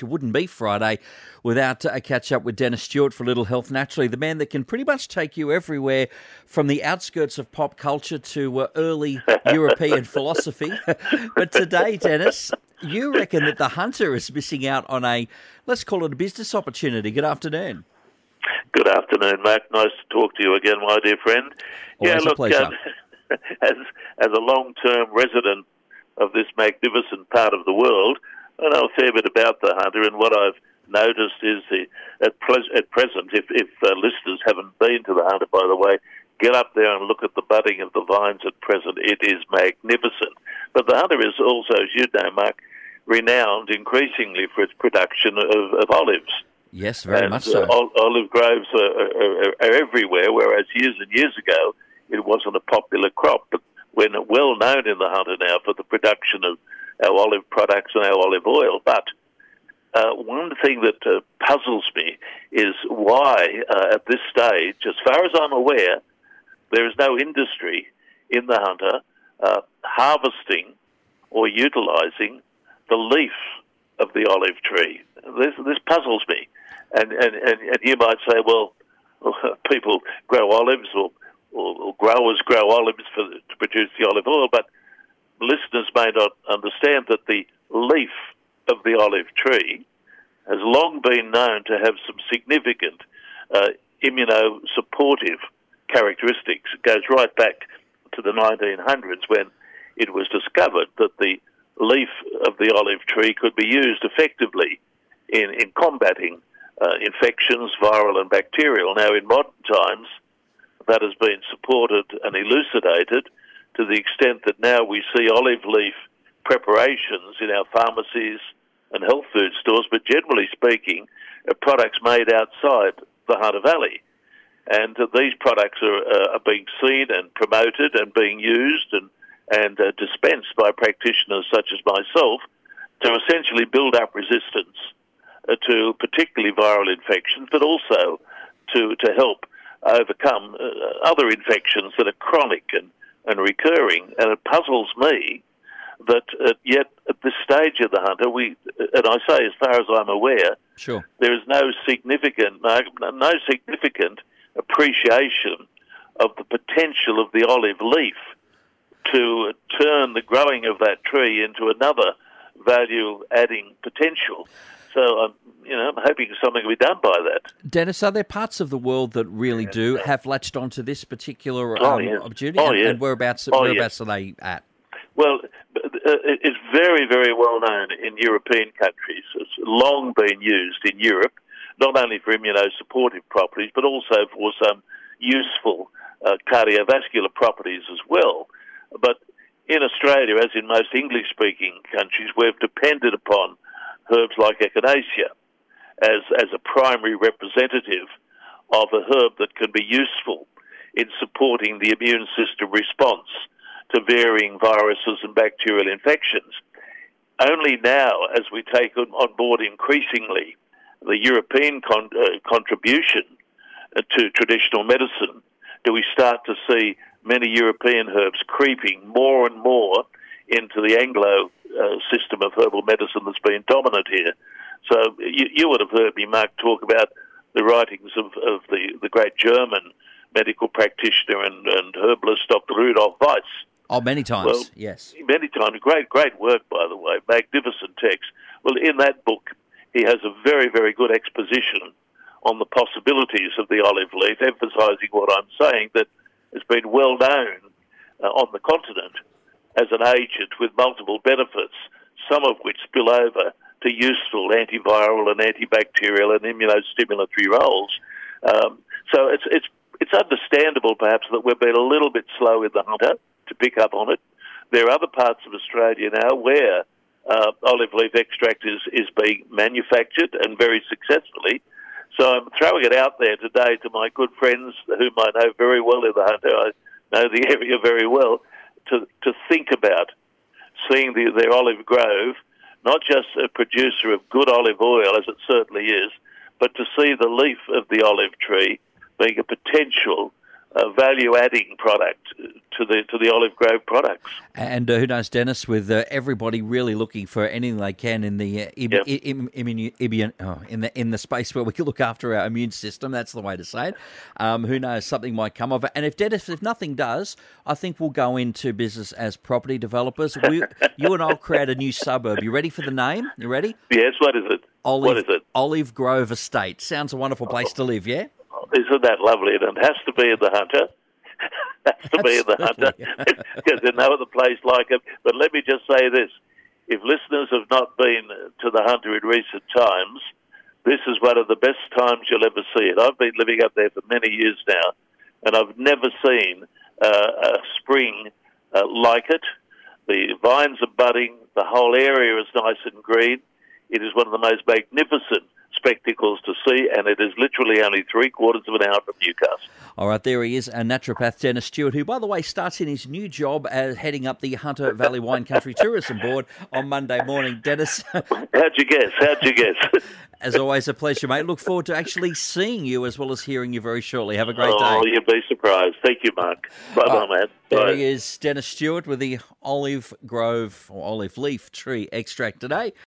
It wouldn't be Friday without a catch up with Dennis Stewart for Little Health Naturally, the man that can pretty much take you everywhere from the outskirts of pop culture to uh, early European philosophy. but today, Dennis, you reckon that the hunter is missing out on a, let's call it a business opportunity. Good afternoon. Good afternoon, Matt. Nice to talk to you again, my dear friend. Always yeah, look, um, as, as a long term resident of this magnificent part of the world, I know a fair bit about the hunter, and what I've noticed is the, at, pres- at present, if, if uh, listeners haven't been to the hunter, by the way, get up there and look at the budding of the vines at present. It is magnificent. But the hunter is also, as you know, Mark, renowned increasingly for its production of, of olives. Yes, very and, much so. Uh, olive groves are, are, are, everywhere, whereas years and years ago it wasn't a popular crop. But we're well known in the hunter now for the production of our olive products and our olive oil. But uh, one thing that uh, puzzles me is why, uh, at this stage, as far as I'm aware, there is no industry in the hunter uh, harvesting or utilizing the leaf of the olive tree. This, this puzzles me. And, and, and, and you might say, well, people grow olives or, or, or growers grow olives for, to produce the olive oil, but listeners may not understand that the leaf of the olive tree has long been known to have some significant uh, immunosupportive characteristics. It goes right back to the 1900s when it was discovered that the leaf of the olive tree could be used effectively in, in combating uh, infections, viral and bacterial. Now, in modern times, that has been supported and elucidated to the extent that now we see olive leaf preparations in our pharmacies and health food stores, but generally speaking, are products made outside the Hunter Valley. And uh, these products are, uh, are being seen and promoted and being used and, and uh, dispensed by practitioners such as myself to essentially build up resistance uh, to particularly viral infections, but also to, to help overcome uh, other infections that are chronic and and recurring. And it puzzles me that uh, yet at this stage of the hunter, we, and I say as far as I'm aware, sure. there is no significant, no, no significant appreciation of the potential of the olive leaf to turn the growing of that tree into another value-adding potential. So I'm, you know, I'm hoping something will be done by that. Dennis, are there parts of the world that really do have latched onto this particular um, oh, yeah. opportunity? Oh, and, yeah. and whereabouts, Oh, whereabouts are they at? Well, uh, it's very, very well known in European countries. It's long been used in Europe, not only for immunosupportive properties, but also for some useful uh, cardiovascular properties as well. But in Australia, as in most English speaking countries, we've depended upon herbs like echinacea as, as a primary representative of a herb that can be useful in supporting the immune system response to varying viruses and bacterial infections. Only now, as we take on, board increasingly the European con- uh, contribution uh, to traditional medicine, do we start to see many European herbs creeping more and more into the Anglo uh, system of herbal medicine that's been dominant here. So you, you would have heard me, Mark, talk about the writings of, of the, the great German medical practitioner and, and herbalist Dr. Rudolf Weiss. Oh, many times, Well, yes. Many times. Great, great work, by the way. Magnificent text. Well, in that book, he has a very, very good exposition on the possibilities of the olive leaf, emphasizing what I'm saying that has been well known uh, on the continent as an agent with multiple benefits, some of which spill over to useful antiviral and antibacterial and immunostimulatory roles. Um, so it's, it's, it's understandable, perhaps, that we've been a little bit slow in the hunter to pick up on it. There are other parts of Australia now where uh, olive leaf extract is, is being manufactured and very successfully. So I'm throwing it out there today to my good friends whom I know very well in the hunter. I know the area very well to, to think about seeing the, their olive grove not just a producer of good olive oil, as it certainly is, but to see the leaf of the olive tree being a potential uh, a value adding product to the to the olive grove products. And uh, who knows, Dennis, with uh, everybody really looking for anything they can in the uh, Im- Yep. Im- Im- Im- oh, in the in the space where we can look after our immune system. That's the way to say it. Um, who knows, something might come of it. And if Dennis, if nothing does, I think we'll go into business as property developers. We, you and I'll create a new suburb. You ready for the name? You ready? Yes, what is it? Olive, what is it? Olive Grove Estate. Sounds a wonderful place to live. Yeah. Isn't that lovely? And it has to be in the Hunter. Has to be in the Hunter because there's no other place like it. But let me just say this: if listeners have not been to the Hunter in recent times, this is one of the best times you'll ever see it. I've been living up there for many years now, and I've never seen uh, a spring uh, like it. The vines are budding. The whole area is nice and green. It is one of the most magnificent spectacles to see, and it is literally only three quarters of an hour from Newcastle. All right, there he is, a naturopath Dennis Stewart, who, by the way, starts in his new job as heading up the Hunter Valley Wine Country Tourism Board on Monday morning. Dennis, How'd you guess? How'd you guess? as always, a pleasure, mate. Look forward to actually seeing you as well as hearing you very shortly. Have a great oh, day. you'll be surprised. Thank you, Mark. Bye bye, man. There Bye. he is, Dennis Stewart with the olive grove or olive leaf tree extract today.